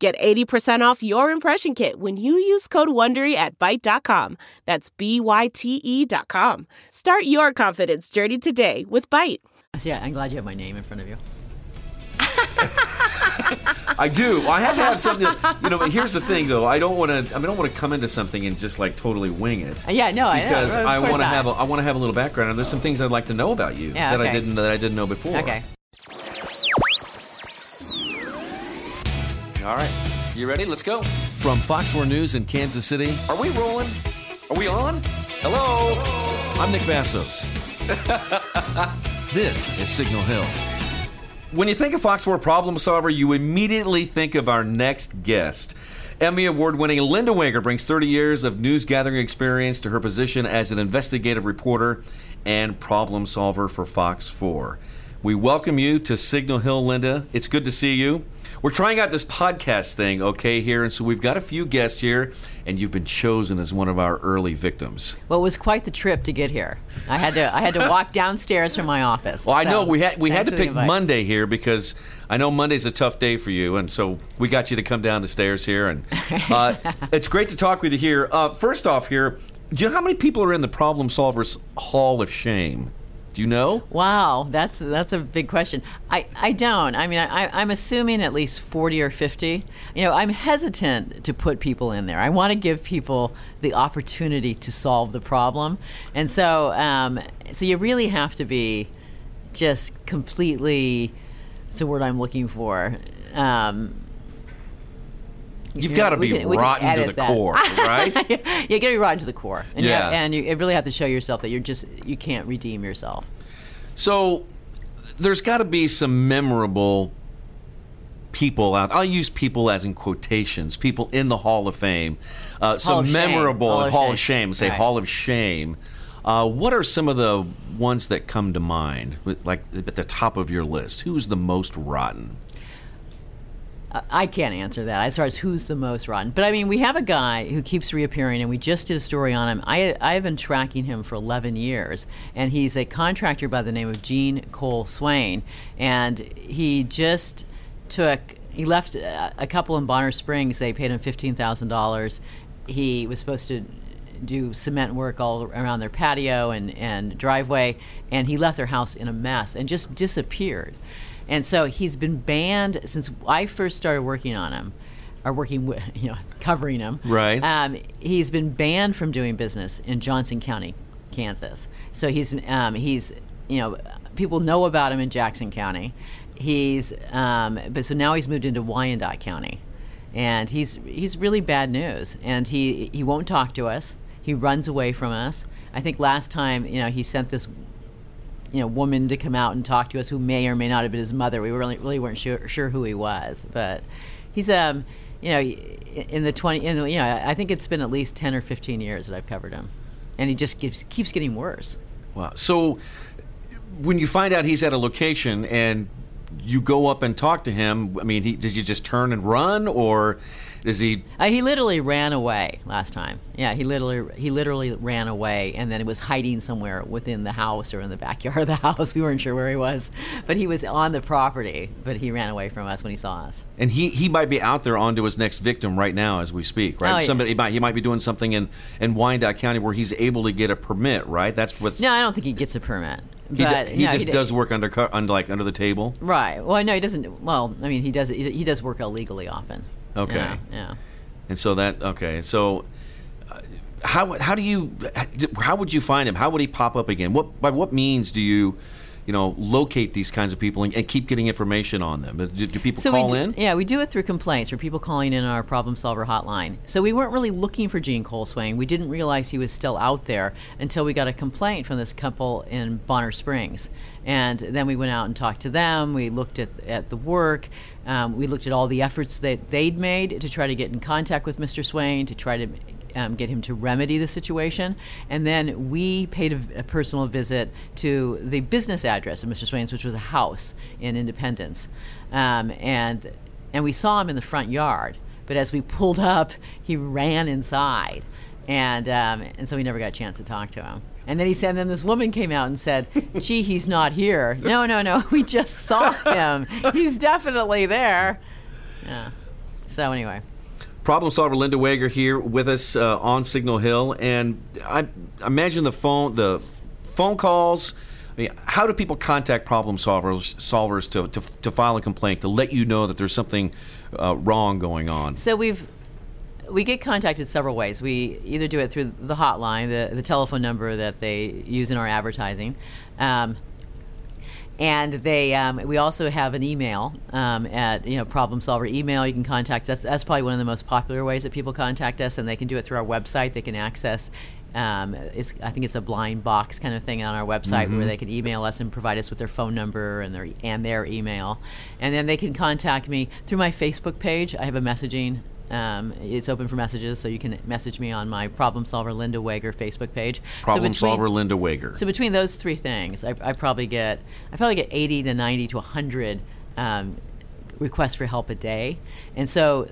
Get 80% off your impression kit when you use code WONDERY at Byte.com. That's B-Y-T-E dot com. Start your confidence journey today with Byte. See, I'm glad you have my name in front of you. I do. I have to have something. You know, but here's the thing, though. I don't want to. I mean, I don't want to come into something and just like totally wing it. Yeah, no, I know. because Of I want to have. A, I want to have a little background, and there's some things I'd like to know about you Yeah, that I didn't that I didn't know before. Okay. All right. You ready? Let's go. From Fox 4 News in Kansas City, Are we rolling? Are we on? Hello? I'm Nick Vasos. this is Signal Hill. When you think of Fox 4 Problem Solver, you immediately think of our next guest. Emmy Award winning Linda Wagar brings 30 years of news gathering experience to her position as an investigative reporter and problem solver for Fox 4. We welcome you to Signal Hill, Linda. It's good to see you. We're trying out this podcast thing, okay, here, and so we've got a few guests here, and you've been chosen as one of our early victims. Well, it was quite the trip to get here. I had to I had to walk downstairs from my office. Well, I know we had we had to pick. Monday here because I know Monday's a tough day for you, and so we got you to come down the stairs here, and uh, it's great to talk with you here. Uh, first off, here, do you know how many people are in the Problem Solvers Hall of Shame? Do you know? Wow, that's that's a big question. I, I don't. I mean, I, I'm assuming at least 40 or 50. You know, I'm hesitant to put people in there. I want to give people the opportunity to solve the problem, and so um, so you really have to be just completely. It's a word I'm looking for. Um, You've got to be can- rotten to the that. core, right? yeah, you got to be rotten to the core, and you, Yeah. have- and you really have to show yourself that you're just you can't redeem yourself. So there's got to be some memorable people out. I'll use people as in quotations. People in the Hall of Fame. Uh, some memorable Hall of Hall Shame. of Shame. Say Right. Hall of Shame. Uh, what are some of the ones that come to mind, like at the top of your list? Who's the most rotten? I- can't answer that as far as who's the most rotten. But I mean, we have a guy who keeps reappearing, and we just did a story on him. I, I've been tracking him for 11 years, and he's a contractor by the name of Gene Cole Swain. And he just took, he left a couple in Bonner Springs. They paid him $15,000. He was supposed to do cement work all around their patio and, and driveway, and he left their house in a mess and just disappeared. And so he's been banned since I first started working on him, or working with, you know, covering him. Right. Um, he's been banned from doing business in Johnson County, Kansas. So he's um, he's you know people know about him in Jackson County. He's um, but so now he's moved into Wyandotte County, and he's he's really bad news. And he he won't talk to us. He runs away from us. I think last time you know he sent this you know woman to come out and talk to us who may or may not have been his mother. We really really weren't sure sure who he was, but he's um you know in the twenty in the, you know I think it's been at least ten or fifteen years that I've covered him, and he just keeps keeps getting worse. Wow. So when you find out he's at a location and you go up and talk to him, I mean, he, does he just turn and run, or does he? Uh, he literally ran away last time. Yeah, he literally he literally ran away, and then he was hiding somewhere within the house or in the backyard of the house. We weren't sure where he was, but he was on the property. But he ran away from us when he saw us. And he, he might be out there onto his next victim right now as we speak, right? Oh, yeah. Somebody he might he might be doing something in in Wyandotte County where he's able to get a permit, right? That's what's No, I don't think he gets a permit. he, but d- he no, just d- does work under under like under the table. Right. Well, no, he doesn't. Well, I mean, he does. He, he does work illegally often. Okay. Yeah. yeah. And so that okay, so uh, how how do you how would you find him? How would he pop up again? What by what means do you you know locate these kinds of people and, and keep getting information on them? Do, do people So call do, in? Yeah, we do it through complaints or people calling in our problem solver hotline. So we weren't really looking for Gene Cole Swain. We didn't realize he was still out there until we got a complaint from this couple in Bonner Springs. And then we went out and talked to them. We looked at, at the work. Um, we looked at all the efforts that they'd made to try to get in contact with Mr. Swain, to try to um, get him to remedy the situation. And then we paid a, a, personal visit to the business address of Mr. Swain's, which was a house in Independence. Um, and, and we saw him in the front yard. But as we pulled up, he ran inside. And, um, and so we never got a chance to talk to him. And then he said, and then this woman came out and said, gee, he's not here. No, no, no, we just saw him. He's definitely there. Yeah. So anyway. Problem solver Linda Wagar here with us uh, on Signal Hill, and I imagine the phone the phone calls. I mean, how do people contact problem solvers solvers to, to, to file a complaint to let you know that there's something uh, wrong going on? So we've we get contacted several ways. We either do it through the hotline, the, the telephone number that they use in our advertising. Um, and they um, we also have an email um, at you know problem solver email you can contact us that's probably one of the most popular ways that people contact us and they can do it through our website they can access um, it's, I think it's a blind box kind of thing on our website mm-hmm. where they can email us and provide us with their phone number and their and their email, and then they can contact me through my Facebook page. I have a messaging um, it's open for messages, so you can message me on my Problem Solver Linda Wagar Facebook page. Problem so between, Solver Linda Wagar. So between those three things, I, I, probably get I probably get 80 to 90 to 100 um, requests for help a day, and so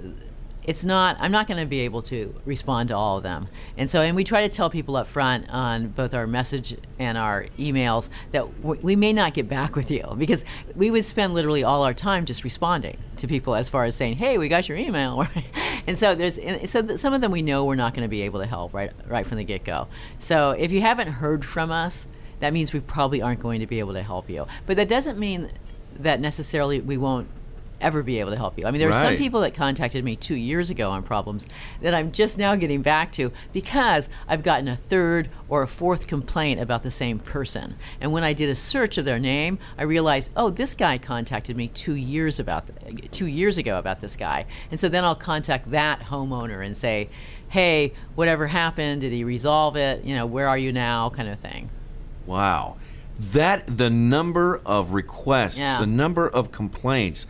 it's not i'm not going to be able to respond to all of them. And so and we try to tell people up front on both our message and our emails that w- we may not get back with you because we would spend literally all our time just responding to people as far as saying hey we got your email and so there's and so th- some of them we know we're not going to be able to help right right from the get-go. So if you haven't heard from us that means we probably aren't going to be able to help you. But that doesn't mean that necessarily we won't ever be able to help you. I mean, there right. are some people that contacted me two years ago on problems that I'm just now getting back to because I've gotten a third or a fourth complaint about the same person. And when I did a search of their name, I realized, oh, this guy contacted me two years about th- two years ago about this guy. And so then I'll contact that homeowner and say, hey, whatever happened? Did he resolve it? You know, where are you now? Kind of thing. Wow. That the number of requests, yeah. the number of complaints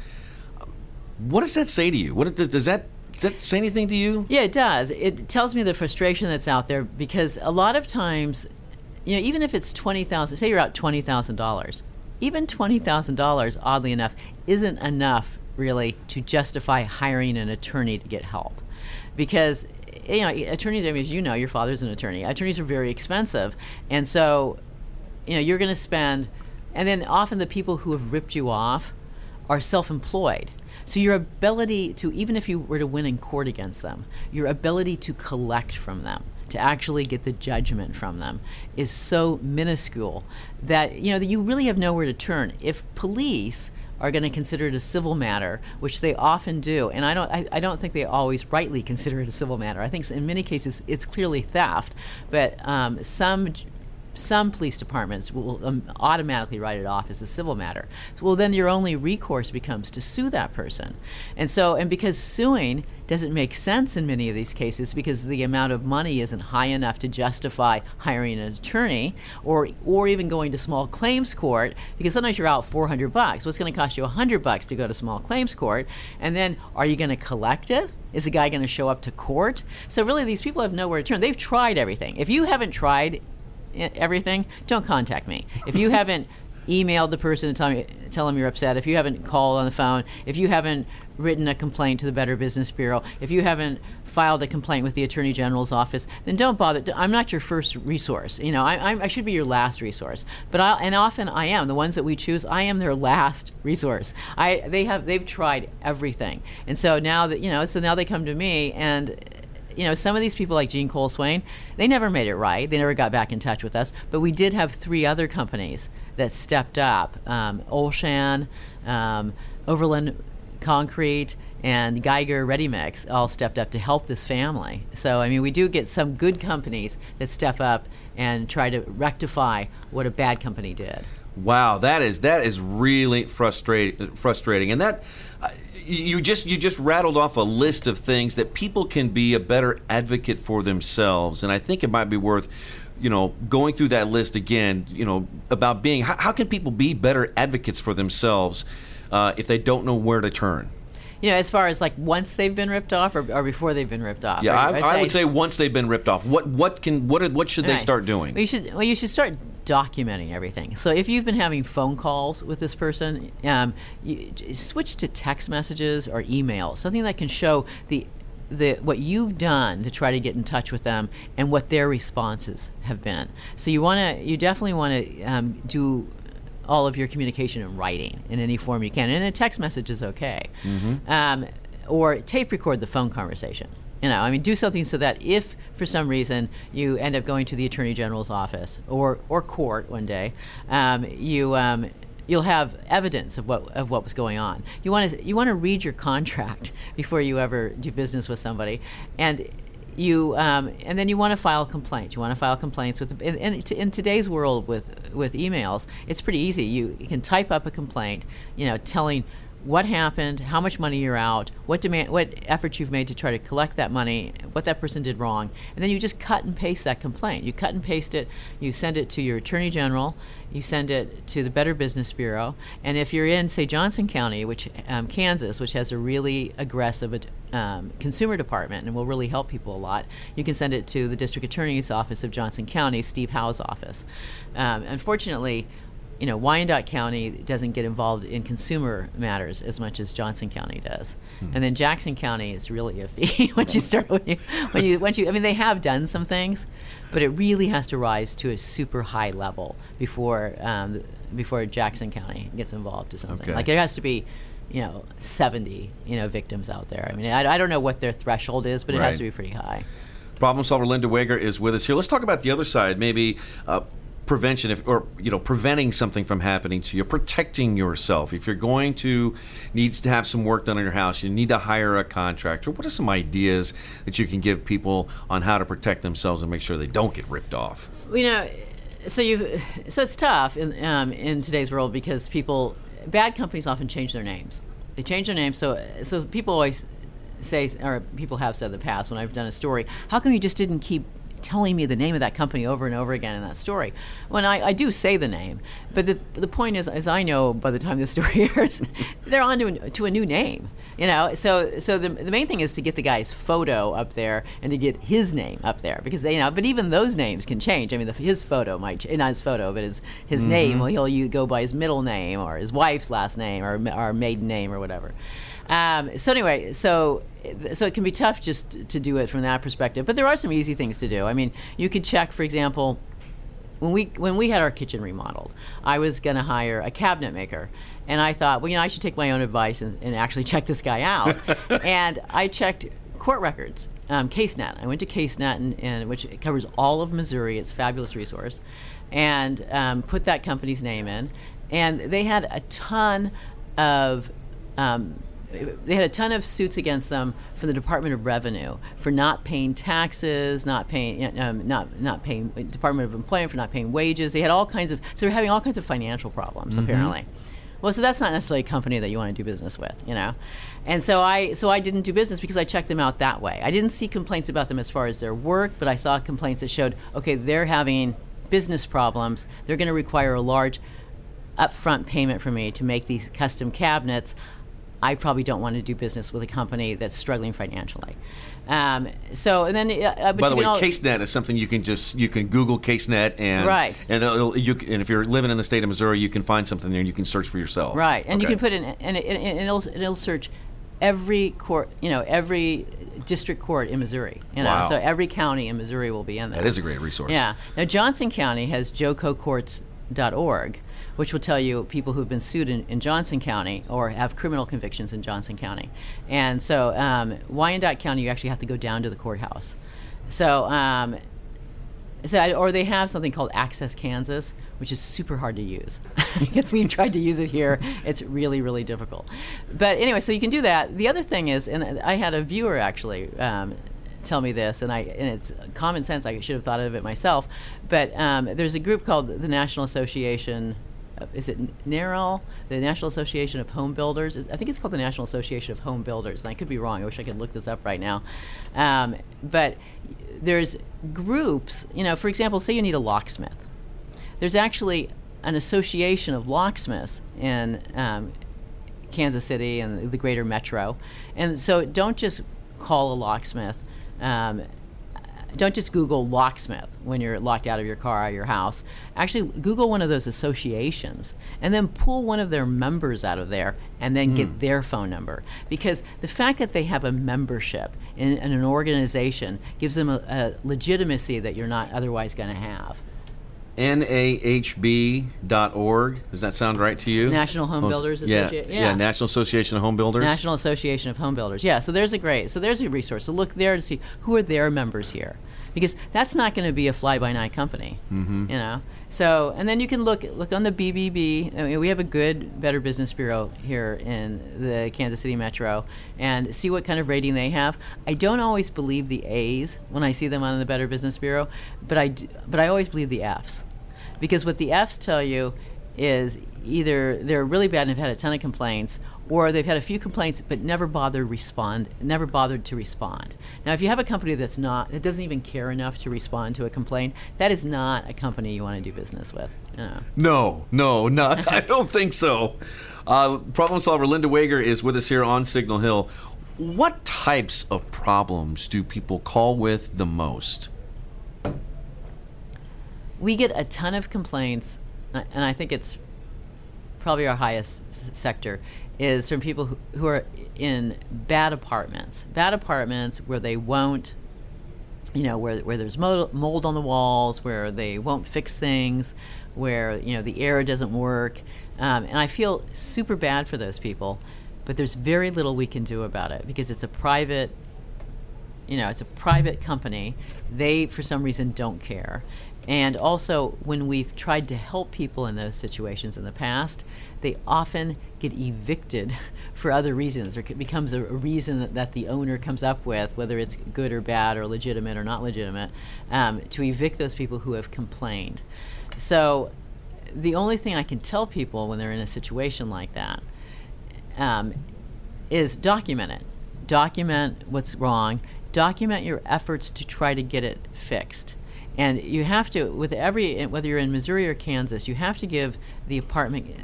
what does that say to you? What does, does that does that say anything to you? Yeah, it does. It tells me the frustration that's out there because a lot of times, you know, even if it's twenty thousand, say you're out twenty thousand dollars, even twenty thousand dollars, oddly enough, isn't enough really to justify hiring an attorney to get help, because you know attorneys. I mean, as you know, your father's an attorney. Attorneys are very expensive, and so you know you're going to spend, and then often the people who have ripped you off are self-employed so your ability to, even if you were to win in court against them, your ability to collect from them, to actually get the judgment from them, is so minuscule that you know that you really have nowhere to turn. If police are going to consider it a civil matter, which they often do, and I don't, I, I, don't think they always rightly consider it a civil matter. I think in many cases it's clearly theft, but um, some some police departments will um, automatically write it off as a civil matter. Well, then your only recourse becomes to sue that person. And so, and because suing doesn't make sense in many of these cases because the amount of money isn't high enough to justify hiring an attorney or or even going to small claims court because sometimes you're out 400 bucks. What's going to cost you 100 bucks to go to small claims court? And then are you going to collect it? Is the guy going to show up to court? So really these people have nowhere to turn. They've tried everything. If you haven't tried everything, don't contact me. If you haven't emailed the person and tell, me, tell them you're upset, if you haven't called on the phone, if you haven't written a complaint to the Better Business Bureau, if you haven't filed a complaint with the Attorney General's office, then don't bother. I'm not your first resource. You know, I, I should be your last resource. But I, and often I am. The ones that we choose, I am their last resource. I they have they've tried everything, and so now that you know, so now they come to me and you know, some of these people like Gene Cole Swain, they never made it right. They never got back in touch with us. But we did have three other companies that stepped up um, Olshan, um, Overland Concrete, and Geiger Ready Mix all stepped up to help this family. So, I mean, we do get some good companies that step up and try to rectify what a bad company did. Wow, that is that is really frustrating. Frustrating, and that uh, you just you just rattled off a list of things that people can be a better advocate for themselves, and I think it might be worth you know going through that list again. You know about being how, how can people be better advocates for themselves uh, if they don't know where to turn. You know, as far as like once they've been ripped off or, or before they've been ripped off. Yeah, Or- I, or I would say once they've been ripped off, what what can what are- what should they Right. start doing? Well, you should well, you should start documenting everything. So if you've been having phone calls with this person, um, you, switch to text messages or email, something that can show the the what you've done to try to get in touch with them and what their responses have been. So you want to you definitely want to um, do all of your communication in writing in any form you can, and a text message is okay. Um, or tape record the phone conversation. You know, I mean, do something so that if for some reason you end up going to the attorney general's office or or court one day, um, you um, you'll have evidence of what of what was going on. You want to you want to read your contract before you ever do business with somebody, and you um, and then you want to file complaints. You want to file complaints with. In, in, in today's world with with emails, it's pretty easy. You, you can type up a complaint, you know, telling what happened, how much money you're out, what demand, what efforts you've made to try to collect that money, what that person did wrong, and then you just cut and paste that complaint. You cut and paste it. You send it to your attorney general. You send it to the Better Business Bureau. And if you're in, say, Johnson County, which um, Kansas, which has a really aggressive um, consumer department and will really help people a lot, you can send it to the district attorney's office of Johnson County, Steve Howe's office. Um, unfortunately, you know, Wyandotte County doesn't get involved in consumer matters as much as Johnson County does, and then Jackson County is really iffy once you start when you when you once you. I mean, they have done some things, but it really has to rise to a super high level before um, before Jackson County gets involved to something. Okay. Like there has to be. You know, seventy. You know, victims out there. I mean, I, I don't know what their threshold is, but it Right. has to be pretty high. Problem solver Linda Wagar is with us here. Let's talk about the other side, maybe uh, prevention, if, or you know, preventing something from happening to you, protecting yourself. If you're going to needs to have some work done on your house, you need to hire a contractor. What are some ideas that you can give people on how to protect themselves and make sure they don't get ripped off? you know, so you, so it's tough in um, in today's world because people, bad companies often change their names. They change their names, so so people always say, or people have said in the past when I've done a story, how come you just didn't keep telling me the name of that company over and over again in that story? When I, I do say the name, but the the point is, as I know by the time the story airs, they're on to a, to a new name. You know, so so the, the main thing is to get the guy's photo up there and to get his name up there because they, you know, but even those names can change. I mean, the, his photo might not his photo, but his his name. Well, he'll you go by his middle name or his wife's last name or or maiden name or whatever. Um, so anyway, so so it can be tough just to do it from that perspective, but there are some easy things to do. I mean, you could check, for example when we when we had our kitchen remodeled, I was going to hire a cabinet maker, and I thought, well, you know, I should take my own advice and, and actually check this guy out. and I checked court records, um, CaseNet. I went to CaseNet, and, and which covers all of Missouri. It's a fabulous resource, and um, put that company's name in, and they had a ton of. Um, they had a ton of suits against them from the Department of Revenue for not paying taxes, not paying, um, not not paying Department of Employment for not paying wages. They had all kinds of, so they're having all kinds of financial problems apparently. Well, so that's not necessarily a company that you want to do business with, you know. And so I, so I didn't do business because I checked them out that way. I didn't see complaints about them as far as their work, but I saw complaints that showed, okay, they're having business problems. They're going to require a large upfront payment from me to make these custom cabinets. I probably don't want to do business with a company that's struggling financially. Um, so, and then, uh, but By the way, can al- CaseNet is something you can just you can Google CaseNet and Right. and it'll, you and if you're living in the state of Missouri, you can find something there and you can search for yourself. Right, and you can put in, and, it, and it'll, it'll search every court, you know, every district court in Missouri. You know, Wow. so every county in Missouri will be in there. That is a great resource. Yeah. Now Johnson County has jococourts.org, which will tell you people who've been sued in, in Johnson County or have criminal convictions in Johnson County. And so um, Wyandotte County, you actually have to go down to the courthouse. So um, so, I- or they have something called Access Kansas, which is super hard to use. because we've tried to use it here, it's really, really difficult. But anyway, so you can do that. The other thing is, and I had a viewer actually um, tell me this, and I and it's common sense. I should have thought of it myself. But um, there's a group called the National Association. Is it NARAL, the National Association of Home Builders? I think it's called the National Association of Home Builders, and I could be wrong. I wish I could look this up right now. Um, but there's groups, you know, for example, say you need a locksmith. There's actually an association of locksmiths in um, Kansas City and the greater metro. And so don't just call a locksmith. Um, don't just Google locksmith when you're locked out of your car or your house. Actually, Google one of those associations and then pull one of their members out of there and then get hmm. their phone number. Because the fact that they have a membership in, in an organization gives them a, a legitimacy that you're not otherwise going to have. NAHB.org. Does that sound right to you? National Home Builders yeah, yeah. yeah. National Association of Home Builders. National Association of Home Builders. Yeah, so there's a great, so there's a resource. So look there to see who are their members here, because that's not going to be a fly-by-night company. Mm-hmm. You know. So and then you can look look on the BBB. I mean, we have a good Better Business Bureau here in the Kansas City Metro, and see what kind of rating they have. I don't always believe the A's when I see them on the Better Business Bureau, but I do, but I always believe the F's, because what the F's tell you is either they're really bad and have had a ton of complaints, or they've had a few complaints but never bothered respond, never bothered to respond. Now, if you have a company that's not that doesn't even care enough to respond to a complaint, that is not a company you want to do business with. No, no, no. I don't think so. Uh, problem solver Linda Wagar is with us here on Signal Hill. What types of problems do people call with the most? We get a ton of complaints, and I think it's probably our highest s- sector, is from people who, who are in bad apartments. Bad apartments where they won't, you know, where, where there's mold, mold on the walls, where they won't fix things, where, you know, the air doesn't work. Um, and I feel super bad for those people, but there's very little we can do about it because it's a private you know, it's a private company. They, for some reason, don't care. And also, when we've tried to help people in those situations in the past, they often get evicted for other reasons, or it becomes a, reason that, that the owner comes up with, whether it's good or bad, or legitimate or not legitimate, um, to evict those people who have complained. So, the only thing I can tell people when they're in a situation like that um, is document it. Document what's wrong. Document your efforts to try to get it fixed. And you have to, with every, whether you're in Missouri or Kansas, you have to give the apartment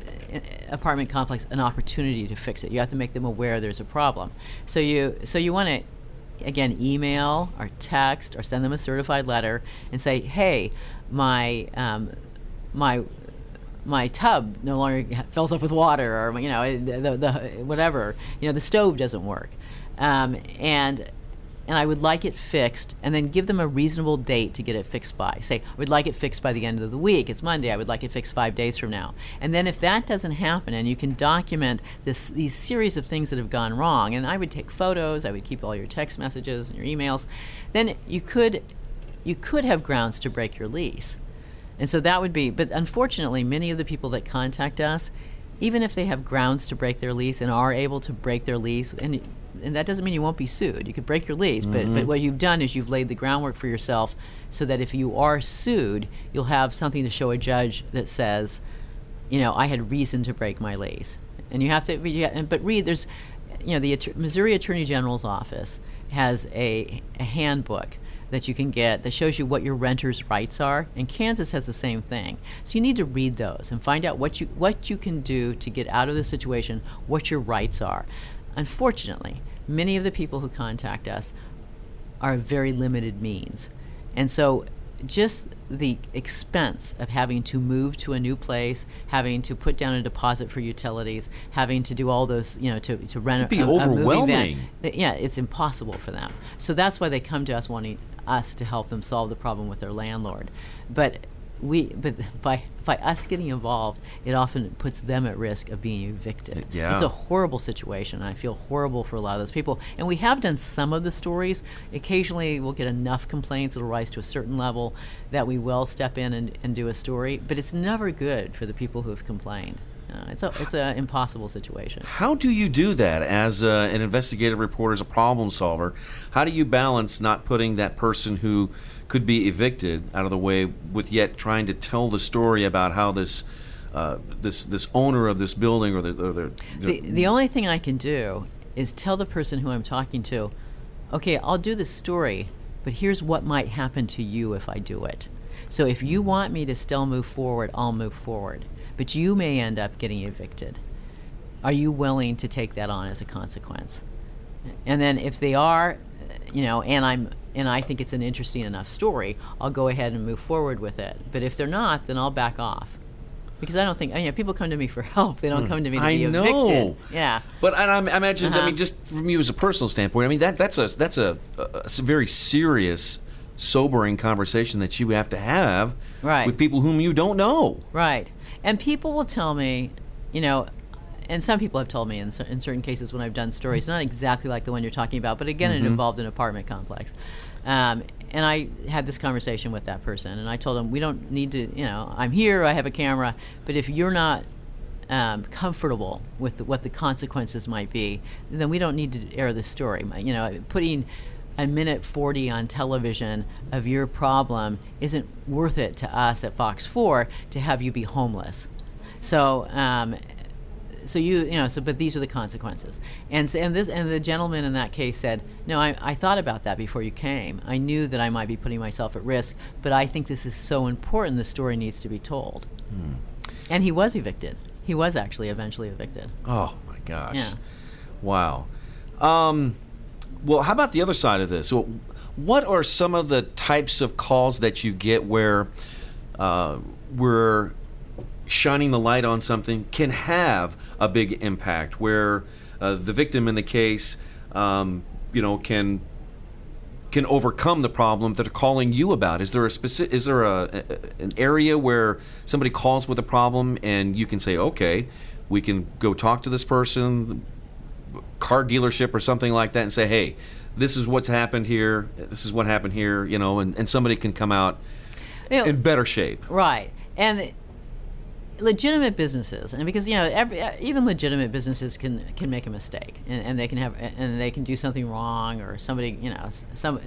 apartment complex an opportunity to fix it. You have to make them aware there's a problem. So you, so you want to, again, email or text or send them a certified letter and say, hey, my um, my my tub no longer fills up with water or you know the, the whatever you know the stove doesn't work um, and and I would like it fixed and then give them a reasonable date to get it fixed by. Say, I would like it fixed by the end of the week. It's Monday. I would like it fixed five days from now. And then if that doesn't happen and you can document this, these series of things that have gone wrong, and I would take photos, I would keep all your text messages and your emails, then you could, you could have grounds to break your lease. And so that would be, but unfortunately, many of the people that contact us, even if they have grounds to break their lease and are able to break their lease, and and that doesn't mean you won't be sued. You could break your lease, but but mm-hmm. what you've done is you've laid the groundwork for yourself so that if you are sued, you'll have something to show a judge that says, you know, I had reason to break my lease. And you have to, but but read. There's, you know, the Missouri Attorney General's office has a, a handbook that you can get that shows you what your renter's rights are and Kansas has the same thing. So you need to read those and find out what you what you can do to get out of the situation, what your rights are. Unfortunately, many of the people who contact us are very limited means. And so just the expense of having to move to a new place, having to put down a deposit for utilities, having to do all those, you know, to, to rent It'd be a, a movie van, overwhelming. yeah, it's impossible for them. So that's why they come to us wanting us to help them solve the problem with their landlord. But we, but by by us getting involved, it often puts them at risk of being evicted. Yeah. It's a horrible situation. I feel horrible for a lot of those people. And we have done some of the stories. Occasionally, we'll get enough complaints, it'll rise to a certain level that we will step in and, and do a story. But it's never good for the people who have complained. Uh, it's a it's an impossible situation. How do you do that as a, an investigative reporter, as a problem solver? How do you balance not putting that person who could be evicted out of the way with yet trying to tell the story about how this uh, this this owner of this building or the, or the, The, the only thing I can do is tell the person who I'm talking to, okay, I'll do the story, but here's what might happen to you if I do it. So if you want me to still move forward, I'll move forward. But you may end up getting evicted. are you willing to take that on as a consequence? And then if they are, you know, and I'm and I think it's an interesting enough story, I'll go ahead and move forward with it. But if they're not, then I'll back off. Because I don't think, you know, people come to me for help. They don't come to me to Hmm. I be know. evicted. Yeah. But and I, I imagine, I Uh-huh. mean, just from you as a personal standpoint, I mean that that's a that's a very serious, sobering conversation that you have to have Right. with people whom you don't know. Right. And people will tell me, you know, and some people have told me in, in certain cases when I've done stories, not exactly like the one you're talking about, but again, it involved an apartment complex. Um, and I had this conversation with that person, and I told him, we don't need to, you know, I'm here, I have a camera, but if you're not um, comfortable with the, what the consequences might be, then we don't need to air this story. You know, putting a minute 40 on television of your problem isn't worth it to us at Fox 4 to have you be homeless. So, um, so you you know so but these are the consequences and and this and the gentleman in that case said no I, I thought about that before you came i knew that i might be putting myself at risk but i think this is so important the story needs to be told and he was evicted he was actually eventually evicted Oh my gosh! Yeah. Wow. Um, well, how about the other side of this? What are some of the types of calls that you get where uh, we're shining the light on something can have a big impact? Where uh, the victim in the case, um, you know, can can overcome the problem that they're calling you about? Is there a specific? Is there a, a an area where somebody calls with a problem and you can say, okay, we can go talk to this person, car dealership or something like that, and say, hey, this is what's happened here. This is what happened here. You know, and, and somebody can come out You know, in better shape. Right. And legitimate businesses, and because you know, every, uh, even legitimate businesses can can make a mistake, and, and they can have, and they can do something wrong, or somebody, you know, some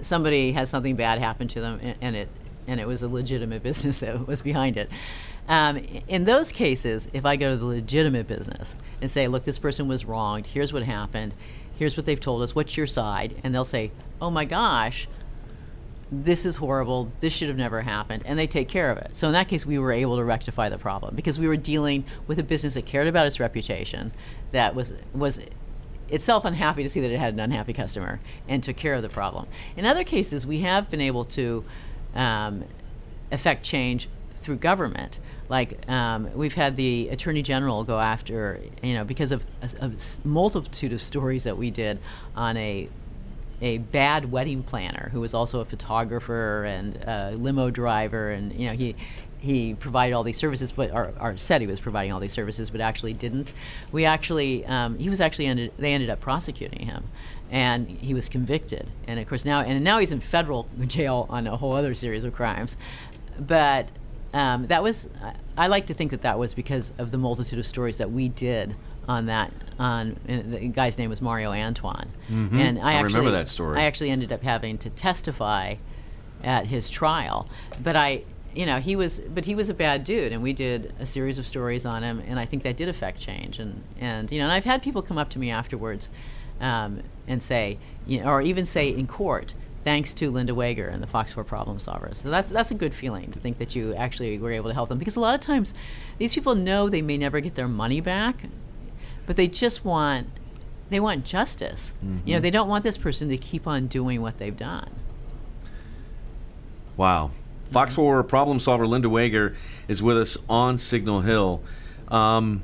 somebody has something bad happen to them, and, and it and it was a legitimate business that was behind it. Um, in those cases, if I go to the legitimate business and say, "Look, this person was wronged. Here's what happened. Here's what they've told us. What's your side?" and they'll say, "Oh my gosh." this is horrible, this should have never happened, and they take care of it. So in that case, we were able to rectify the problem because we were dealing with a business that cared about its reputation, that was was itself unhappy to see that it had an unhappy customer, and took care of the problem. In other cases, we have been able to um, affect change through government. Like um, we've had the attorney general go after, you know, because of a multitude of stories that we did on a a bad wedding planner who was also a photographer and a limo driver, and you know he he provided all these services, but or said he was providing all these services, but actually didn't. We actually um, he was actually ended, they ended up prosecuting him, and he was convicted, and of course now and now he's in federal jail on a whole other series of crimes, but. Um, that was I, like to think that that was because of the multitude of stories that we did on that on the guy's name was Mario Antoine and I, Mm-hmm. I actually remember that story. I actually ended up having to testify at his trial but I you know he was but he was a bad dude and we did a series of stories on him and I think that did affect change and and you know and I've had people come up to me afterwards um, and say you know, or even say in court thanks to Linda Wagar and the Fox 4 Problem Solvers. So that's that's a good feeling to think that you actually were able to help them because a lot of times these people know they may never get their money back, but they just want they want justice. You know, they don't want this person to keep on doing what they've done. Wow. Fox 4 problem solver Linda Wagar is with us on Signal Hill. Um,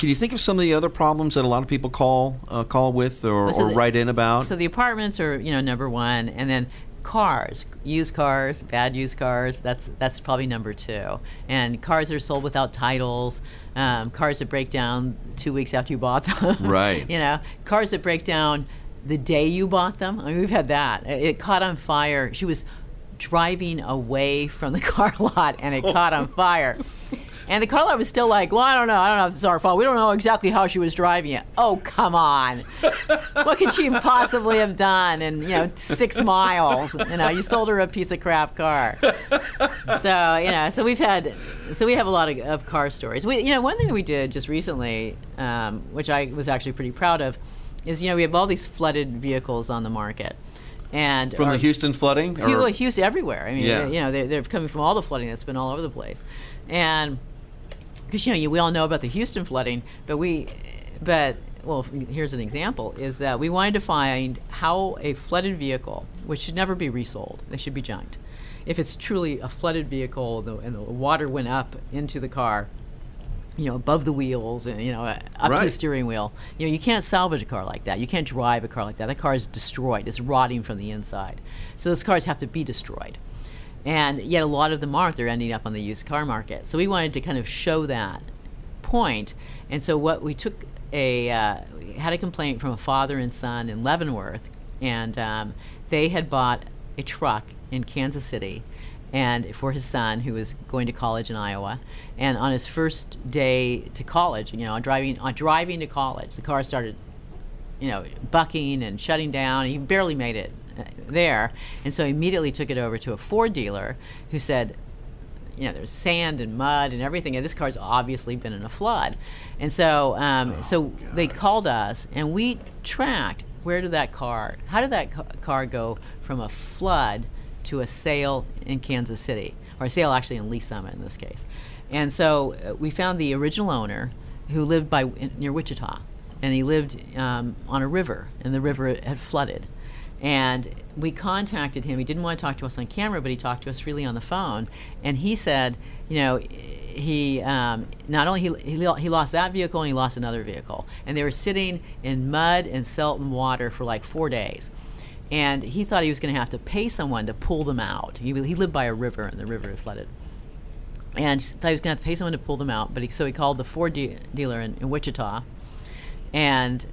can you think of some of the other problems that a lot of people call uh, call with or, So or the- write in about? So the apartments are, you know, number one, and then cars, used cars, bad used cars. That's that's probably number two. And cars that are sold without titles, um, cars that break down two weeks after you bought them. Right. you know, cars that break down the day you bought them. I mean, we've had that. It, it caught on fire. She was driving away from the car lot, and it caught on fire. And the car lot was still like, well, I don't know. I don't know if it's our fault. We don't know exactly how she was driving it. Oh, come on. what could she possibly have done in, you know, six miles? You know, you sold her a piece of crap car. So, you know, so we've had, so we have a lot of, of car stories. We, you know, one thing that we did just recently, um, which I was actually pretty proud of, is, you know, we have all these flooded vehicles on the market. And From our- the Houston flooding? Or- Houston everywhere. I mean, Yeah. you know, they're, they're coming from all the flooding that's been all over the place, and because you know you, we all know about the Houston flooding, but we, but well, here's an example: is that we wanted to find how a flooded vehicle, which should never be resold, they should be junked. If it's truly a flooded vehicle the, and the water went up into the car, you know, above the wheels and you know, uh, up to the steering wheel, you know, you can't salvage a car like that. You can't drive a car like that. That car is destroyed. It's rotting from the inside. So those cars have to be destroyed. And yet a lot of them aren't. They're ending up on the used car market. So we wanted to kind of show that point. And so what we took a uh, had a complaint from a father and son in Leavenworth, and um, they had bought a truck in Kansas City, and for his son who was going to college in Iowa, and on his first day to college, you know, on driving on driving to college, the car started you know, bucking and shutting down. He barely made it there. And so he immediately took it over to a Ford dealer who said, you know, there's sand and mud and everything, and this car's obviously been in a flood. And so, um, so they called us, and we tracked where did that car, how did that ca- car go from a flood to a sale in Kansas City, or a sale actually in Lee's Summit in this case. And so uh, we found the original owner who lived by in, near Wichita, and he lived um, on a river, and the river had flooded. And we contacted him. He didn't want to talk to us on camera, but he talked to us freely on the phone. And he said, you know, he um, not only he, he, lost that vehicle and he lost another vehicle, and they were sitting in mud and salt and water for like four days. And he thought he was going to have to pay someone to pull them out. He, he lived by a river, and the river had flooded and he thought he was going to have to pay someone to pull them out. But he, so he called the Ford de- dealer in, in Wichita, and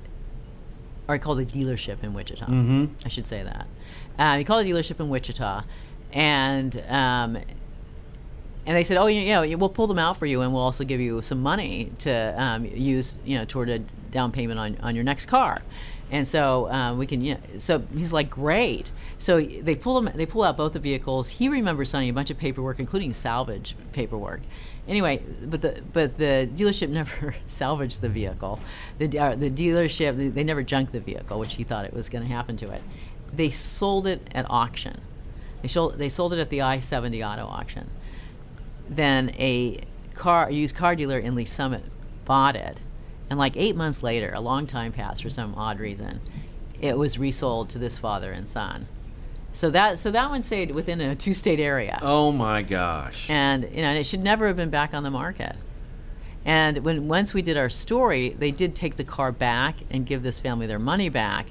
or he called the dealership in Wichita. Mm-hmm. I should say that. Uh, he called a dealership in Wichita, and um, and they said, "Oh, you, you know, we'll pull them out for you, and we'll also give you some money to um, use, you know, toward a down payment on, on your next car." And so um, we can, you know, so he's like, "Great." So they pull him, they pull out both the vehicles. He remembers signing a bunch of paperwork, including salvage paperwork. Anyway, but the but the dealership never salvaged the vehicle. The uh, the dealership they, never junked the vehicle, which he thought it was going to happen to it. They sold it at auction. They sold they sold it at the I seventy auto auction then a car used car dealer in Lee's Summit bought it, and like eight months later, a long time passed for some odd reason, it was resold to this father and son. So that so that one stayed within a two state area, Oh my gosh. and you know and it should never have been back on the market. And when once we did our story, they did take the car back and give this family their money back.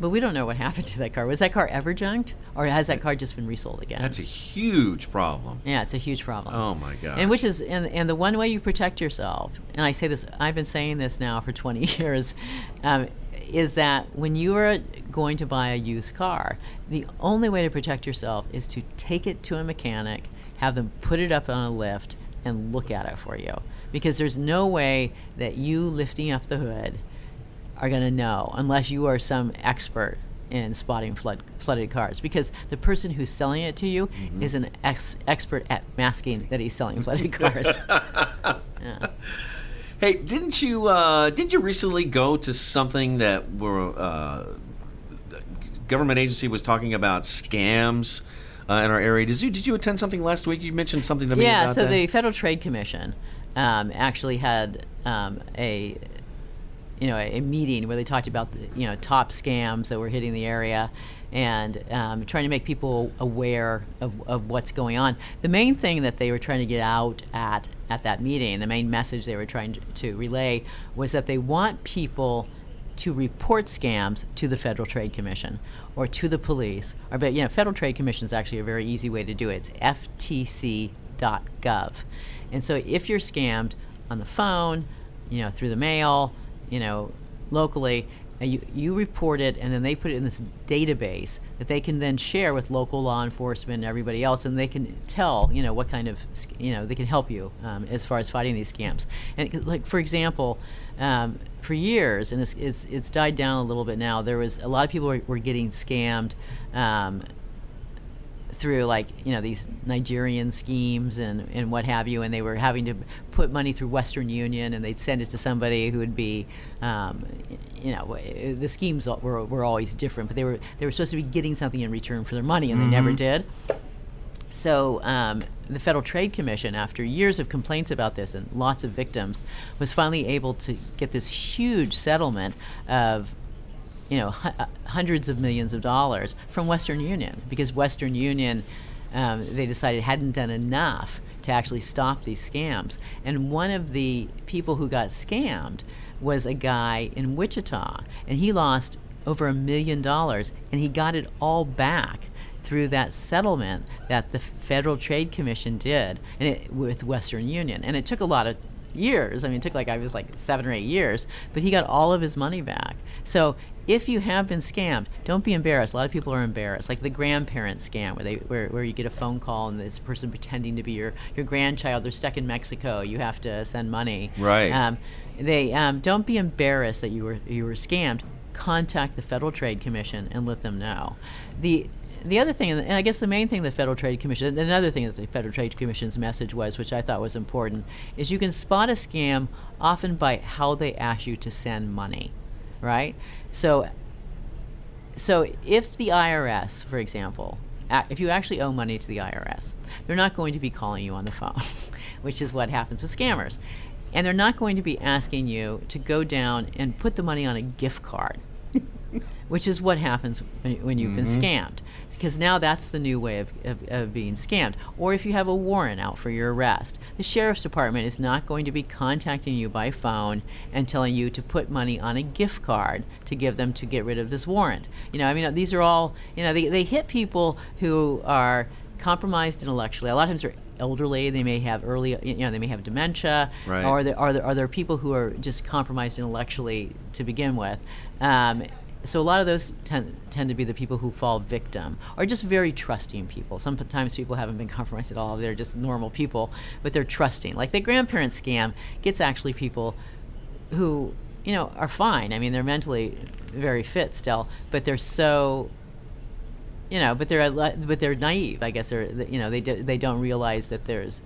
But we don't know what happened to that car. Was that car ever junked, or has that car just been resold again? That's a huge problem. yeah, it's a huge problem. Oh my gosh. And which is and, and the one way you protect yourself, and I say this, I've been saying this now for 20 years, um, is that when you are going to buy a used car, the only way to protect yourself is to take it to a mechanic, have them put it up on a lift, and look at it for you. Because there's no way that you lifting up the hood are going to know unless you are some expert in spotting flood, flooded cars because the person who's selling it to you is an ex- expert at masking that he's selling flooded cars. Hey, didn't you uh, didn't you recently go to something that were uh, government agency was talking about scams uh, in our area? Did you did you attend something last week? You mentioned something to me yeah, so that. the Federal Trade Commission um, actually had um, a you know a, meeting where they talked about the you know top scams that were hitting the area and um, trying to make people aware of, of what's going on. The main thing that they were trying to get out at at that meeting, the main message they were trying to, to relay was that they want people to report scams to the Federal Trade Commission or to the police. Or, but you know, Federal Trade Commission is actually a very easy way to do it. It's ftc.gov. And so if you're scammed on the phone, you know, through the mail, you know, locally, uh, you, you report it and then they put it in this database that they can then share with local law enforcement and everybody else and they can tell you know what kind of you know they can help you um, as far as fighting these scams and like for example um, for years and it's, it's, it's died down a little bit now there was a lot of people were, were getting scammed um, through like you know these Nigerian schemes and, and what have you, and they were having to put money through Western Union, and they'd send it to somebody who would be, um, you know, the schemes were, were always different, but they were they were supposed to be getting something in return for their money, and they never did. So um, the Federal Trade Commission, after years of complaints about this and lots of victims, was finally able to get this huge settlement of you know, hu- uh, hundreds of millions of dollars from Western Union because Western Union, um, they decided hadn't done enough to actually stop these scams. And one of the people who got scammed was a guy in Wichita, and he lost over a million dollars, and he got it all back through that settlement that the Federal Trade Commission did and it, with Western Union. And it took a lot of years. I mean, it took like I was like seven or eight years, but he got all of his money back. So if you have been scammed, don't be embarrassed. A lot of people are embarrassed, like the grandparent scam, where they where, where you get a phone call and this person pretending to be your your grandchild. They're stuck in Mexico. You have to send money. Right. Um, they um, don't be embarrassed that you were you were scammed. Contact the Federal Trade Commission and let them know. The the other thing, and I guess the main thing the Federal Trade Commission, another thing that the Federal Trade Commission's message was, which I thought was important, is you can spot a scam often by how they ask you to send money, right? So, so if the IRS, for example, if you actually owe money to the IRS, they're not going to be calling you on the phone, which is what happens with scammers. And they're not going to be asking you to go down and put the money on a gift card, which is what happens when, when you've been mm-hmm. scammed. Because now that's the new way of, of, of being scammed. Or if you have a warrant out for your arrest, the sheriff's department is not going to be contacting you by phone and telling you to put money on a gift card to give them to get rid of this warrant. You know, I mean, these are all, you know, they, they hit people who are compromised intellectually. A lot of times they're elderly. They may have early, you know, they may have dementia, Right. or there, are there are there people who are just compromised intellectually to begin with. Um, so a lot of those tend, tend to be the people who fall victim, or just very trusting people. Sometimes people haven't been compromised at all; they're just normal people, but they're trusting. Like the grandparent scam gets actually people who you know are fine. I mean, they're mentally very fit still, but they're so you know, but they're but they're naive. I guess they're you know they do, they don't realize that there's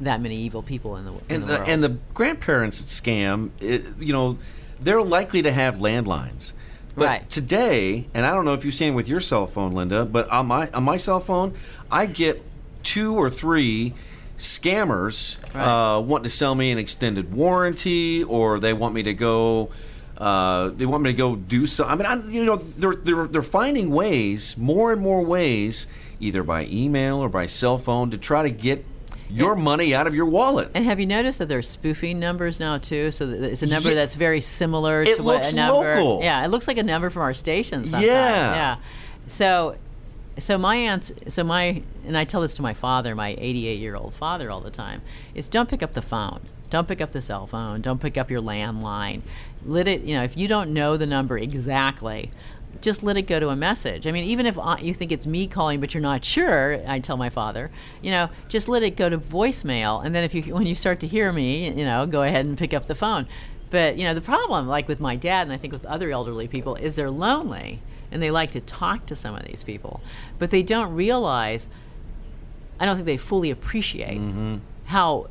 that many evil people in the in and the, the, world. and the grandparents scam, it, you know, they're likely to have landlines. But Right. today, and I don't know if you've seen it with your cell phone, Linda, but on my on my cell phone, I get two or three scammers Right. uh, wanting to sell me an extended warranty, or they want me to go. Uh, they want me to go do so. I mean, I, you know, they're, they're they're finding ways, more and more ways, either by email or by cell phone, to try to get your money out of your wallet. And have you noticed that they're spoofing numbers now too? So it's a number Ye- that's very similar It to what a number. local. Yeah, it looks like a number from our station. Sometimes. Yeah. yeah. So, so my aunt, so my, and I tell this to my father, my 88 year old father, all the time, is don't pick up the phone. Don't pick up the cell phone. Don't pick up your landline. Let it, you know, if you don't know the number exactly, just let it go to a message. I mean, even if you think it's me calling, but you're not sure, I tell my father, you know, just let it go to voicemail, and then if you when you start to hear me, you know, go ahead and pick up the phone. But you know, the problem, like with my dad, and I think with other elderly people, is they're lonely and they like to talk to some of these people, but they don't realize. I don't think they fully appreciate mm-hmm. how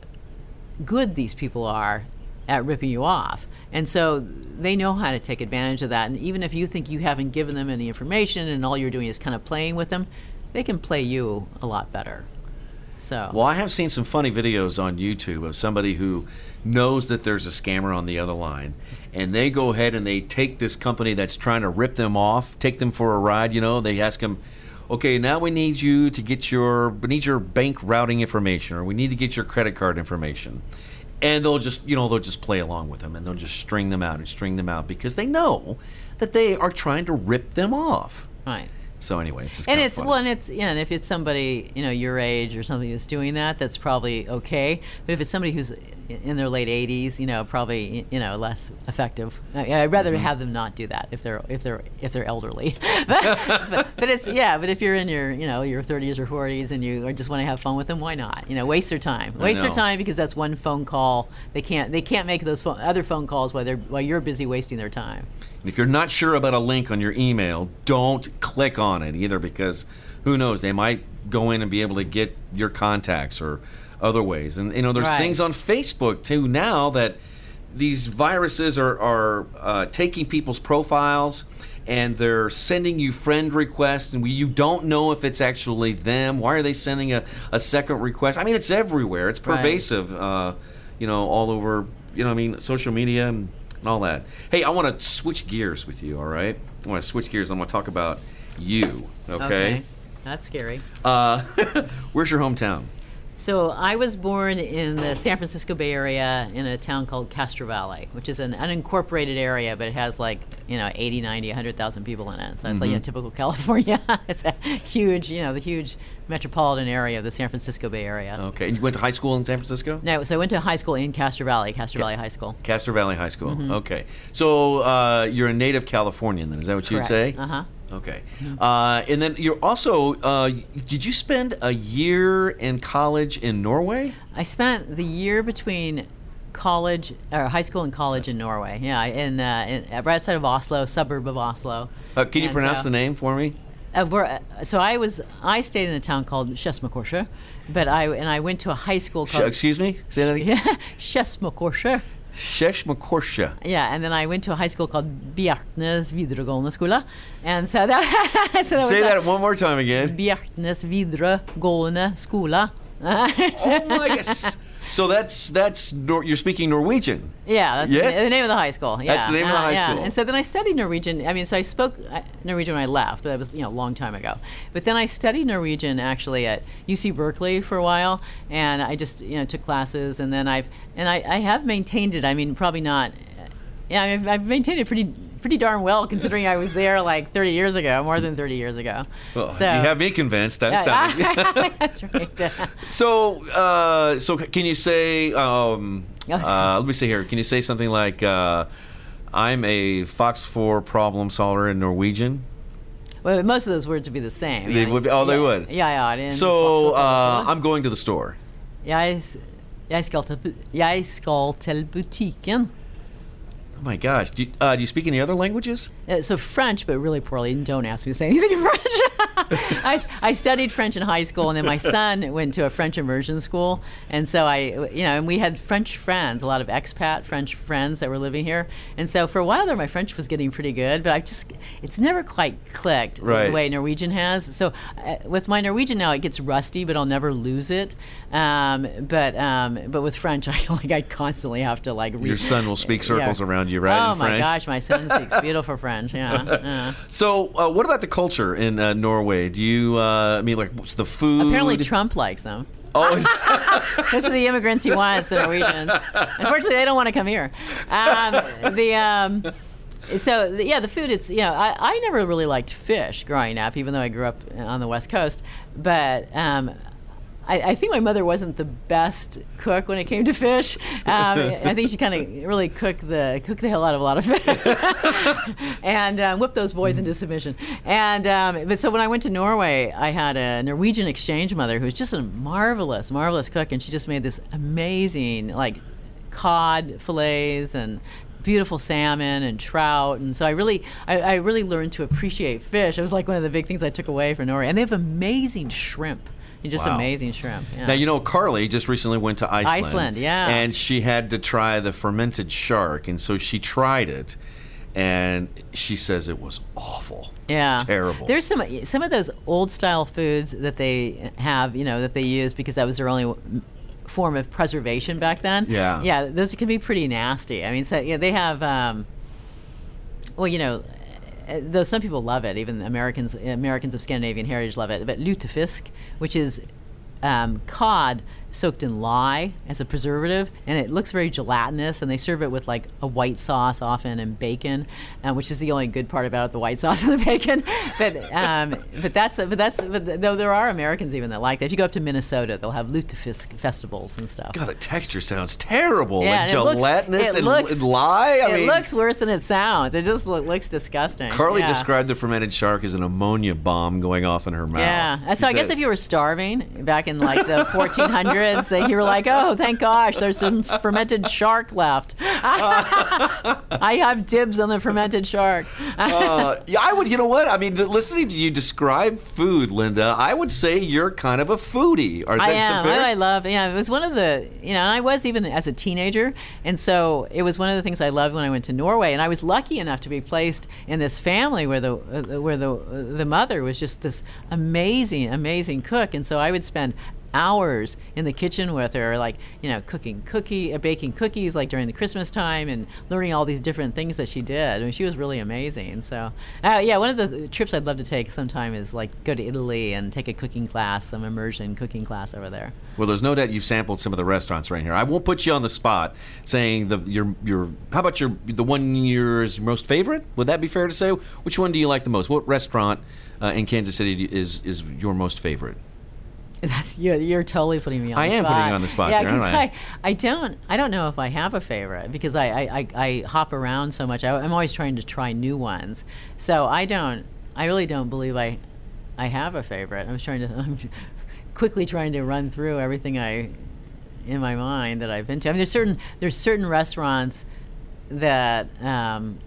good these people are at ripping you off. And so they know how to take advantage of that. And even if you think you haven't given them any information and all you're doing is kind of playing with them, they can play you a lot better. So, Well, I have seen some funny videos on YouTube of somebody who knows that there's a scammer on the other line, and they go ahead and they take this company that's trying to rip them off, take them for a ride. You know, they ask them, "Okay, now we need you to get your we need your bank routing information, or we need to get your credit card information." And they'll just, you know, they'll just play along with them, and they'll just string them out and string them out because they know that they are trying to rip them off. right. So anyway, it's just and it's funny. well, and it's yeah, and if it's somebody you know your age or something that's doing that, that's probably okay. But if it's somebody who's in their late 80s, you know, probably you know less effective. I'd rather Mm-hmm. have them not do that if they're if they're if they're elderly. but, but, but it's yeah, but if you're in your you know your 30s or 40s and you just want to have fun with them, why not? You know, waste their time. Waste their time because that's one phone call. They can't they can't make those phone, other phone calls while they're while you're busy wasting their time. And if you're not sure about a link on your email, don't click on it either because who knows, they might go in and be able to get your contacts or other ways. And you know, there's Right. things on Facebook too now that these viruses are, are uh, taking people's profiles and they're sending you friend requests, and we, you don't know if it's actually them. Why are they sending a, a second request? I mean, it's everywhere. It's Right. pervasive. Uh, you know, all over. You know, I mean, social media and, and all that. Hey, I want to switch gears with you. All right, I want to switch gears. I'm going to talk about you. Okay. That's scary. Uh, where's your hometown? So I was born in the San Francisco Bay Area in a town called Castro Valley, which is an unincorporated area, but it has like, you know, 80, 90, 100,000 people in it. So it's like a typical California. it's a huge, you know, the huge metropolitan area of the San Francisco Bay Area. Okay, and you went to high school in San Francisco? No, so I went to high school in Castro Valley, Castro Valley High School. Castro Valley High School. Mm-hmm. Okay, so uh, you're a native Californian, then? Is that what you'd say? Uh huh. Okay, uh, and then you're also. Uh, did you spend a year in college in Norway? I spent the year between college or high school and college in Norway. Yeah, in, uh, in right outside of Oslo, suburb of Oslo. Uh, can you And pronounce so- the name for me? Uh, we're, uh, so I was I stayed in a town called Skedsmokorset, but I and I went to a high school Sh- called excuse me. Say that again. Skedsmokorset. Sheshmakorsha. Yeah, and then I went to a high school called Bjartnes videregående skole, and so that so that Say that, that one more time again. Bjartnes videregående skole. oh my gosh. So that's that's Nor- you're speaking Norwegian. Yeah, that's Yeah? The, the name of the high school. Yeah. That's the name of the uh, high yeah. school. And so then I studied Norwegian. I mean, so I spoke uh, Norwegian when I left, but that was you know a long time ago. But then I studied Norwegian actually at UC Berkeley for a while, and I just you know took classes, and then I've and I, I have maintained it. I mean, probably not. Yeah, I've, I've maintained it pretty pretty darn well considering I was there like 30 years ago, more than 30 years ago. Well, so you have me convinced. That Yeah, that's right. So, uh, so can you say? Um, uh, let me see here. Can you say something like, uh, "I'm a Fox Four problem solver in Norwegian"? well, most of those words would be the same. They yeah. would be- oh, they would. Yeah, yeah. So, uh, I'm going to the store. Jeg, s- jeg, skal til, jeg skal til butikken. My gosh, do you, uh, do you speak any other languages? Uh, so French, but really poorly. Don't ask me to say anything in French. I, I studied French in high school, and then my son went to a French immersion school, and so I, you know, and we had French friends, a lot of expat French friends that were living here, and so for a while there, my French was getting pretty good, but I just, it's never quite clicked Right. the way Norwegian has. So uh, with my Norwegian now, it gets rusty, but I'll never lose it. Um, but um, but with French, I like I constantly have to like read. Your son will speak Yeah. circles around you, right? Oh my French? gosh, my son speaks beautiful French. Yeah. yeah. So, uh, what about the culture in uh, Norway? Do you, uh, I mean, like, what's the food? Apparently, Trump likes them. Oh, is- Those are the immigrants he wants, the Norwegians. Unfortunately, they don't want to come here. Um, the um, so yeah, the food. It's you know, I, I never really liked fish growing up, even though I grew up on the West Coast. But um, I, I think my mother wasn't the best cook when it came to fish. Um, I think she kind of really cooked the cooked the hell out of a lot of fish, and um, whipped those boys into submission. And um, but so when I went to Norway, I had a Norwegian exchange mother who was just a marvelous, marvelous cook, and she just made this amazing like cod fillets and beautiful salmon and trout. And so i really I, I really learned to appreciate fish. It was like one of the big things i took away from norway. And they have amazing shrimp just Wow. amazing shrimp yeah. Now you know Carly just recently went to Iceland. Iceland, yeah. And she had to try the fermented shark, and so she tried it, and she says it was awful. Yeah, It's terrible. There's some some of those old style foods that they have, you know, that they use because that was their only form of preservation back then. Yeah. yeah, those can be pretty nasty. I mean, so yeah, they have. Um, well, you know, though some people love it, even Americans Americans of Scandinavian heritage love it. But lutefisk, which is um, cod soaked in lye as a preservative, and it looks very gelatinous. And they serve it with like a white sauce, often and bacon, uh, which is the only good part about it, the white sauce and the bacon. But um, but that's but that's but though there are Americans even that like that. If you go up to Minnesota, they'll have lutefisk festivals and stuff. God, the texture sounds terrible. Yeah, like looks- gelatinous it and, looks- and lye. I it mean, looks worse than it sounds. It just loo- looks disgusting. Carly Yeah. described the fermented shark as an ammonia bomb going off in her mouth. Yeah. So I guess if you were starving back in like the 1400s, in, so you were like, oh, thank gosh, there's some fermented shark left. I have dibs on the fermented shark. uh, yeah, I would. You know what? I mean, listening to you describe food, Linda, I would say you're kind of a foodie. Are I that am. fair? I love. Yeah, it was one of the. You know, and I was even as a teenager, and so it was one of the things I loved when I went to Norway. And I was lucky enough to be placed in this family where the uh, where the uh, the mother was just this amazing, amazing cook, and so I would spend hours in the kitchen with her, like you know, cooking cookie, uh, baking cookies, like during the Christmas time, and learning all these different things that she did. I mean, she was really amazing. So, uh, yeah, one of the trips I'd love to take sometime is like go to Italy and take a cooking class, some immersion cooking class over there. Well, there's no doubt you've sampled some of the restaurants right here. I won't put you on the spot saying the your your. How about your the one yours most favorite? Would that be fair to say? Which one do you like the most? What restaurant uh, in Kansas City is is your most favorite? That's you're, you're totally putting me on. I the am spot. putting you on the spot Yeah, I? I, I don't I don't know if I have a favorite because I I, I, I hop around so much. I, I'm always trying to try new ones. So I don't. I really don't believe I I have a favorite. I'm trying to. I'm quickly trying to run through everything I in my mind that I've been to. I mean, there's certain there's certain restaurants that. Um,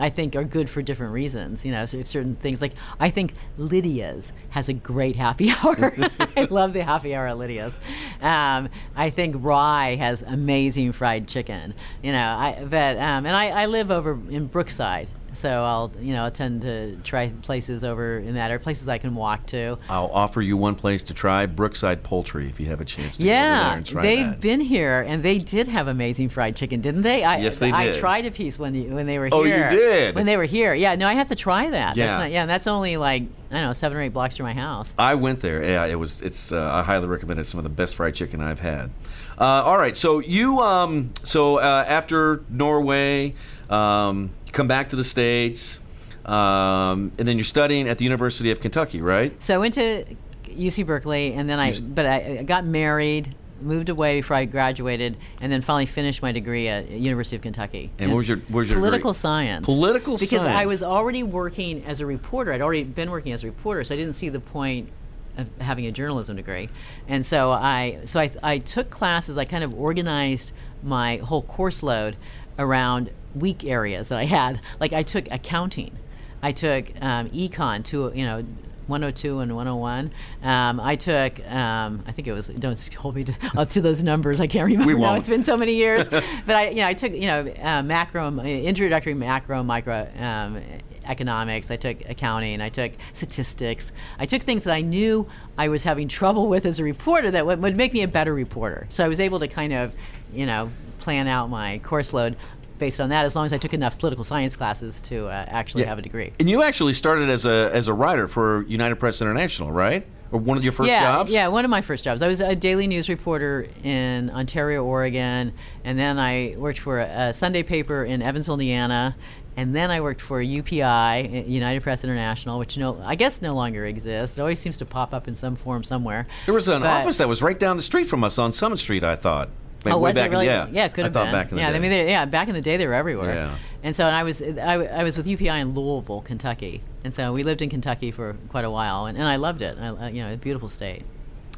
I think are good for different reasons. You know, certain things like I think Lidia's has a great happy hour. I love the happy hour at Lidia's. Um, I think Rye has amazing fried chicken. You know, I but um, and I, I live over in Brookside. So I'll, you know, tend to try places over in that, or places I can walk to. I'll offer you one place to try Brookside Poultry if you have a chance to go over there Yeah, and try they've that. been here, and they did have amazing fried chicken, didn't they? I, Yes, they did. I tried a piece when you, when they were here. Oh, you did? When they were here, yeah. No, I have to try that. Yeah. that's not, yeah. And that's only like I don't know, seven or eight blocks from my house. I went there. Yeah, it was. It's. Uh, I highly recommend it. Some of the best fried chicken I've had. Uh, all right, so you. Um, so uh, after Norway, um, come back to the states, um, and then you're studying at the University of Kentucky, right? So I went to UC Berkeley, and then I, but I, I got married, moved away before I graduated, and then finally finished my degree at University of Kentucky. And what was your- was your political degree? science? Political science because I was already working as a reporter. I'd already been working as a reporter, so I didn't see the point of having a journalism degree. And so I, so I, I took classes. I kind of organized my whole course load around weak areas that I had. Like I took accounting. I took um, econ to you know 102 and 101. Um, I took um, I think it was don't hold me to, uh, to those numbers. I can't remember now. It's been so many years. but I you know I took you know uh, macro uh, introductory macro micro. Um, economics i took accounting i took statistics i took things that i knew i was having trouble with as a reporter that would, would make me a better reporter so i was able to kind of you know plan out my course load based on that as long as i took enough political science classes to uh, actually have a degree And you actually started as a as a writer for United Press International, right? Or one of your first yeah, jobs? Yeah, one of my first jobs. I was a daily news reporter in Ontario, Oregon, and then I worked for a, a Sunday paper in Evansville, Indiana, and then I worked for UPI, United Press International, which no, I guess no longer exists. It always seems to pop up in some form somewhere. There was an But- office that was right down the street from us on Summit Street. I thought. Way- Oh, was back it really? In, yeah, could I have thought been. back in the yeah, day. I mean, they, yeah, back in the day they were everywhere. Yeah. And so, and I was, I, I was with UPI in Louisville, Kentucky, and so we lived in Kentucky for quite a while, and, and I loved it. I, I- you know, a beautiful state.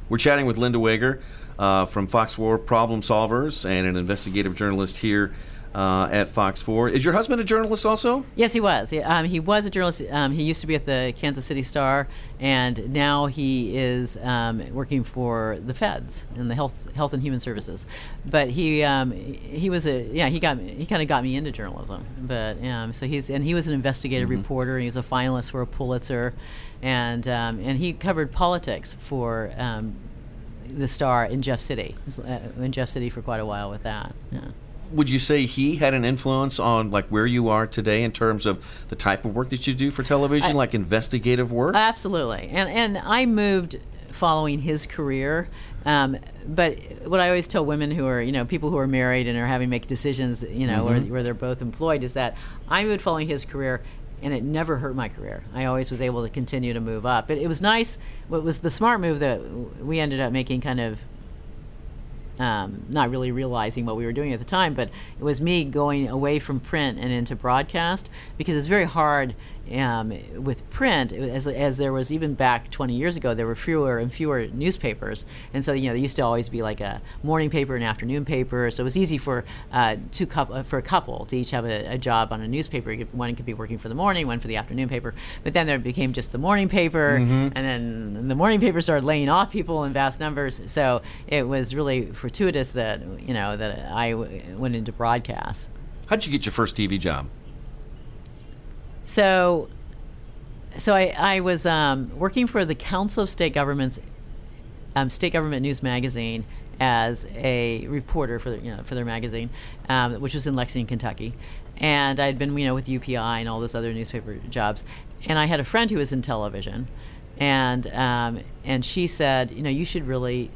We're chatting with Linda Wagar uh, from Fox Four Problem Solvers and an investigative journalist here uh, at Fox 4. Is your husband a journalist also? Yes, he was. Um, he was a journalist. Um, he used to be at the Kansas City Star, and now he is um, working for the Feds in the Health Health and Human Services. But he um, he was a yeah he got he kind of got me into journalism. But um, so he's and he was an investigative reporter. And He was a finalist for a Pulitzer, and um, and he covered politics for. Um, the Star in Jeff City, uh, in Jeff City for quite a while with that. Yeah. Would you say he had an influence on like where you are today in terms of the type of work that you do for television, like investigative work? Absolutely, and and I moved following his career. Um, but what I always tell women who are, you know, people who are married and are having to make decisions, you know, where, where they're both employed, is that I moved following his career, and it never hurt my career. I always was able to continue to move up. But it was nice. What was the smart move that we ended up making, kind of um, not really realizing what we were doing at the time, but it was me going away from print and into broadcast because it's very hard um, with print, as, as there was even back 20 years ago, there were fewer and fewer newspapers, and so you know there used to always be like a morning paper and afternoon paper, so it was easy for uh, two couple for a couple to each have a, a job on a newspaper. One could be working for the morning, one for the afternoon paper, but then there became just the morning paper, and then the morning paper started laying off people in vast numbers. So it was really fortuitous that you know that I w- went into broadcast. How'd you get your first TV job? So, so I, I was um, working for the Council of State Governments, um, State Government News Magazine, as a reporter for their, you know for their magazine, um, which was in Lexington, Kentucky, and I'd been you know with UPI and all those other newspaper jobs, and I had a friend who was in television, and um, and she said you know you should really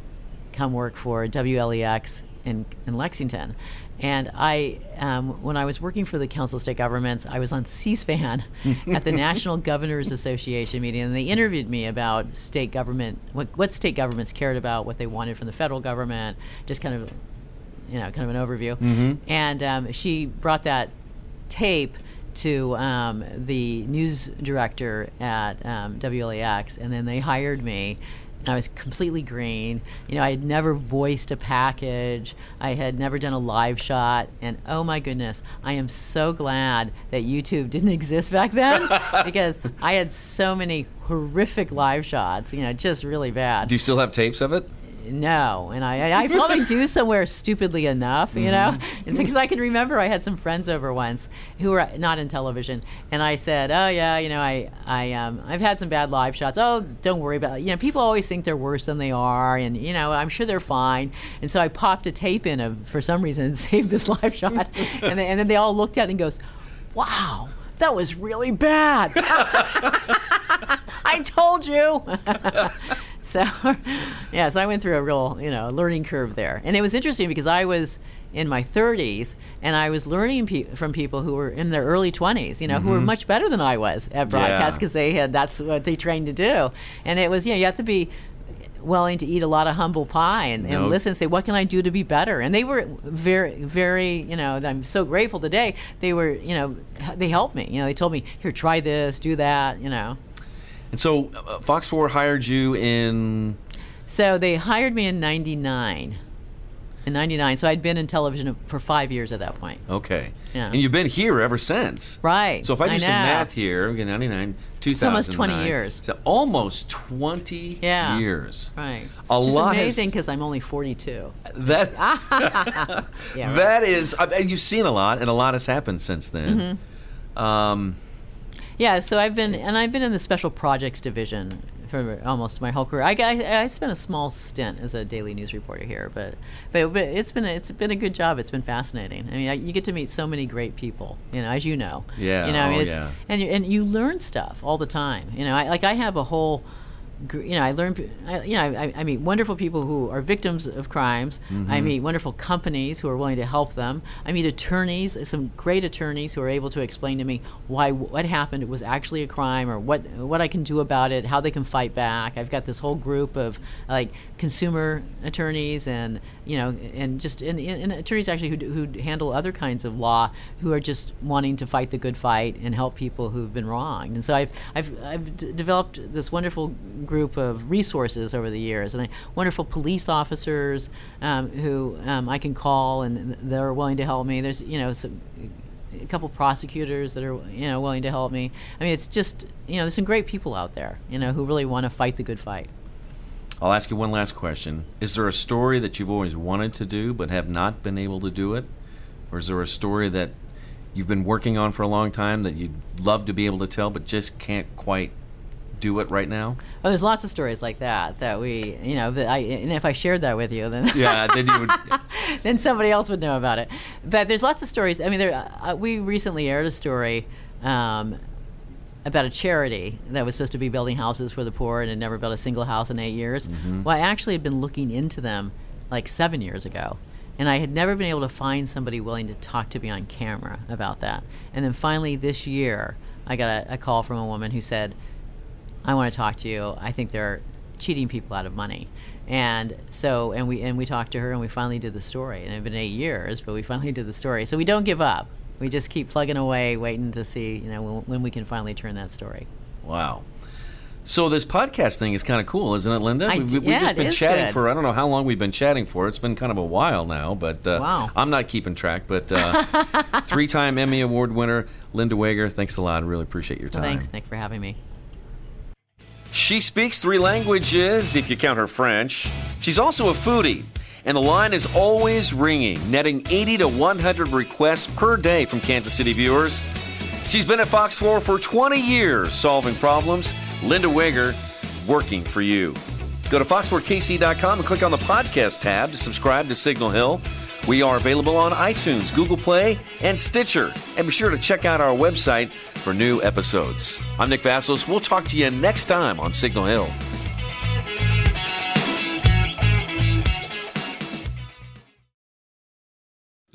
come work for WLEX in in Lexington, and I, um, when I was working for the Council of State Governments, I was on C-SPAN at the National Governors Association meeting, and they interviewed me about state government, what, what state governments cared about, what they wanted from the federal government, just kind of, you know, kind of an overview. And um, she brought that tape to um, the news director at um, WLEX, and then they hired me. I was completely green. You know, I had never voiced a package. I had never done a live shot. And oh my goodness, I am so glad that YouTube didn't exist back then because I had so many horrific live shots, you know, just really bad. Do you still have tapes of it? No, and I, I probably do somewhere stupidly enough, you know. It's because I can remember I had some friends over once who were not in television, and I said, "Oh yeah, you know, I I um I've had some bad live shots. Oh, don't worry about it. You know, people always think they're worse than they are, and you know, I'm sure they're fine." And so I popped a tape in of for some reason and saved this live shot, and, they, and then they all looked at it and goes, "Wow." That was really bad. I told you. so, yeah, so I went through a real, you know, learning curve there. And it was interesting because I was in my 30s and I was learning pe- from people who were in their early 20s, you know, who were mm-hmm. much better than I was at broadcast Yeah. because they had that's what they trained to do. And it was, you know, you have to be willing to eat a lot of humble pie and, and No. listen and say what can i do to be better and they were very very you know i'm so grateful today they were you know they helped me you know they told me here try this do that you know And so uh, Fox 4 hired you in. so they hired me in 99 in 99 so i'd been in television for five years at that point Okay. Yeah. And you've been here ever since. Right. So if I do I some know. math here, again, 99, 2000. almost 20 years. So almost 20 Yeah. years. right A Which is lot has- amazing because i'm only 42 That yeah right. that is, you've seen a lot, and a lot has happened since then. Mm-hmm. Um, Yeah, so I've been and I've been in the special projects division for almost my whole career. I, I, I spent a small stint as a daily news reporter here, but but, but it's been a, it's been a good job. It's been fascinating. I mean, I, you get to meet so many great people, you know, as you know. Yeah, You know, I mean, oh, it's, yeah. and you, and you learn stuff all the time. You know, I, like I have a whole. You know, I learn. I, you know, I, I meet wonderful people who are victims of crimes. Mm-hmm. I meet wonderful companies who are willing to help them. I meet attorneys, some great attorneys who are able to explain to me why what happened was actually a crime or what what I can do about it, how they can fight back. I've got this whole group of like consumer attorneys and you know and just and, and attorneys actually who, who handle other kinds of law who are just wanting to fight the good fight and help people who've been wronged. And so I've I've, I've d- developed this wonderful group of resources over the years and I, wonderful police officers um, who um, I can call and they're willing to help me. There's you know some a couple prosecutors that are you know willing to help me. I mean, it's just you know there's some great people out there you know who really want to fight the good fight. I'll ask you one last question. Is there a story that you've always wanted to do but have not been able to do it? Or is there a story that you've been working on for a long time that you'd love to be able to tell but just can't quite do it right now? Oh, there's lots of stories like that that we you know that I and if I shared that with you then Yeah, then you would. then somebody else would know about it. But there's lots of stories. I mean, there, uh, we recently aired a story um, about a charity that was supposed to be building houses for the poor and had never built a single house in eight years. Mm-hmm. Well, I actually had been looking into them like seven years ago. And I had never been able to find somebody willing to talk to me on camera about that. And then finally this year, I got a, a call from a woman who said, I want to talk to you. I think they're cheating people out of money. And so, and we and we talked to her, and we finally did the story. And it's been eight years, but we finally did the story. So we don't give up. We just keep plugging away, waiting to see, you know, when, when we can finally turn that story. Wow. So this podcast thing is kind of cool, isn't it, Linda? I we've, we've yeah, just been chatting good. for I don't know how long we've been chatting for. It's been kind of a while now, but uh, Wow. I'm not keeping track. But uh, three-time Emmy Award winner Linda Wagar, thanks a lot. I really appreciate your time. Well, thanks, Nick, for having me. She speaks three languages, if you count her French. She's also a foodie, and the line is always ringing, netting 80 to 100 requests per day from Kansas City viewers. She's been at Fox 4 for 20 years solving problems. Linda Wagar, working for you. Go to fox4kc.com and click on the podcast tab to subscribe to Signal Hill. We are available on iTunes, Google Play, and Stitcher. And be sure to check out our website for new episodes. I'm Nick Vasos. We'll talk to you next time on Signal Hill.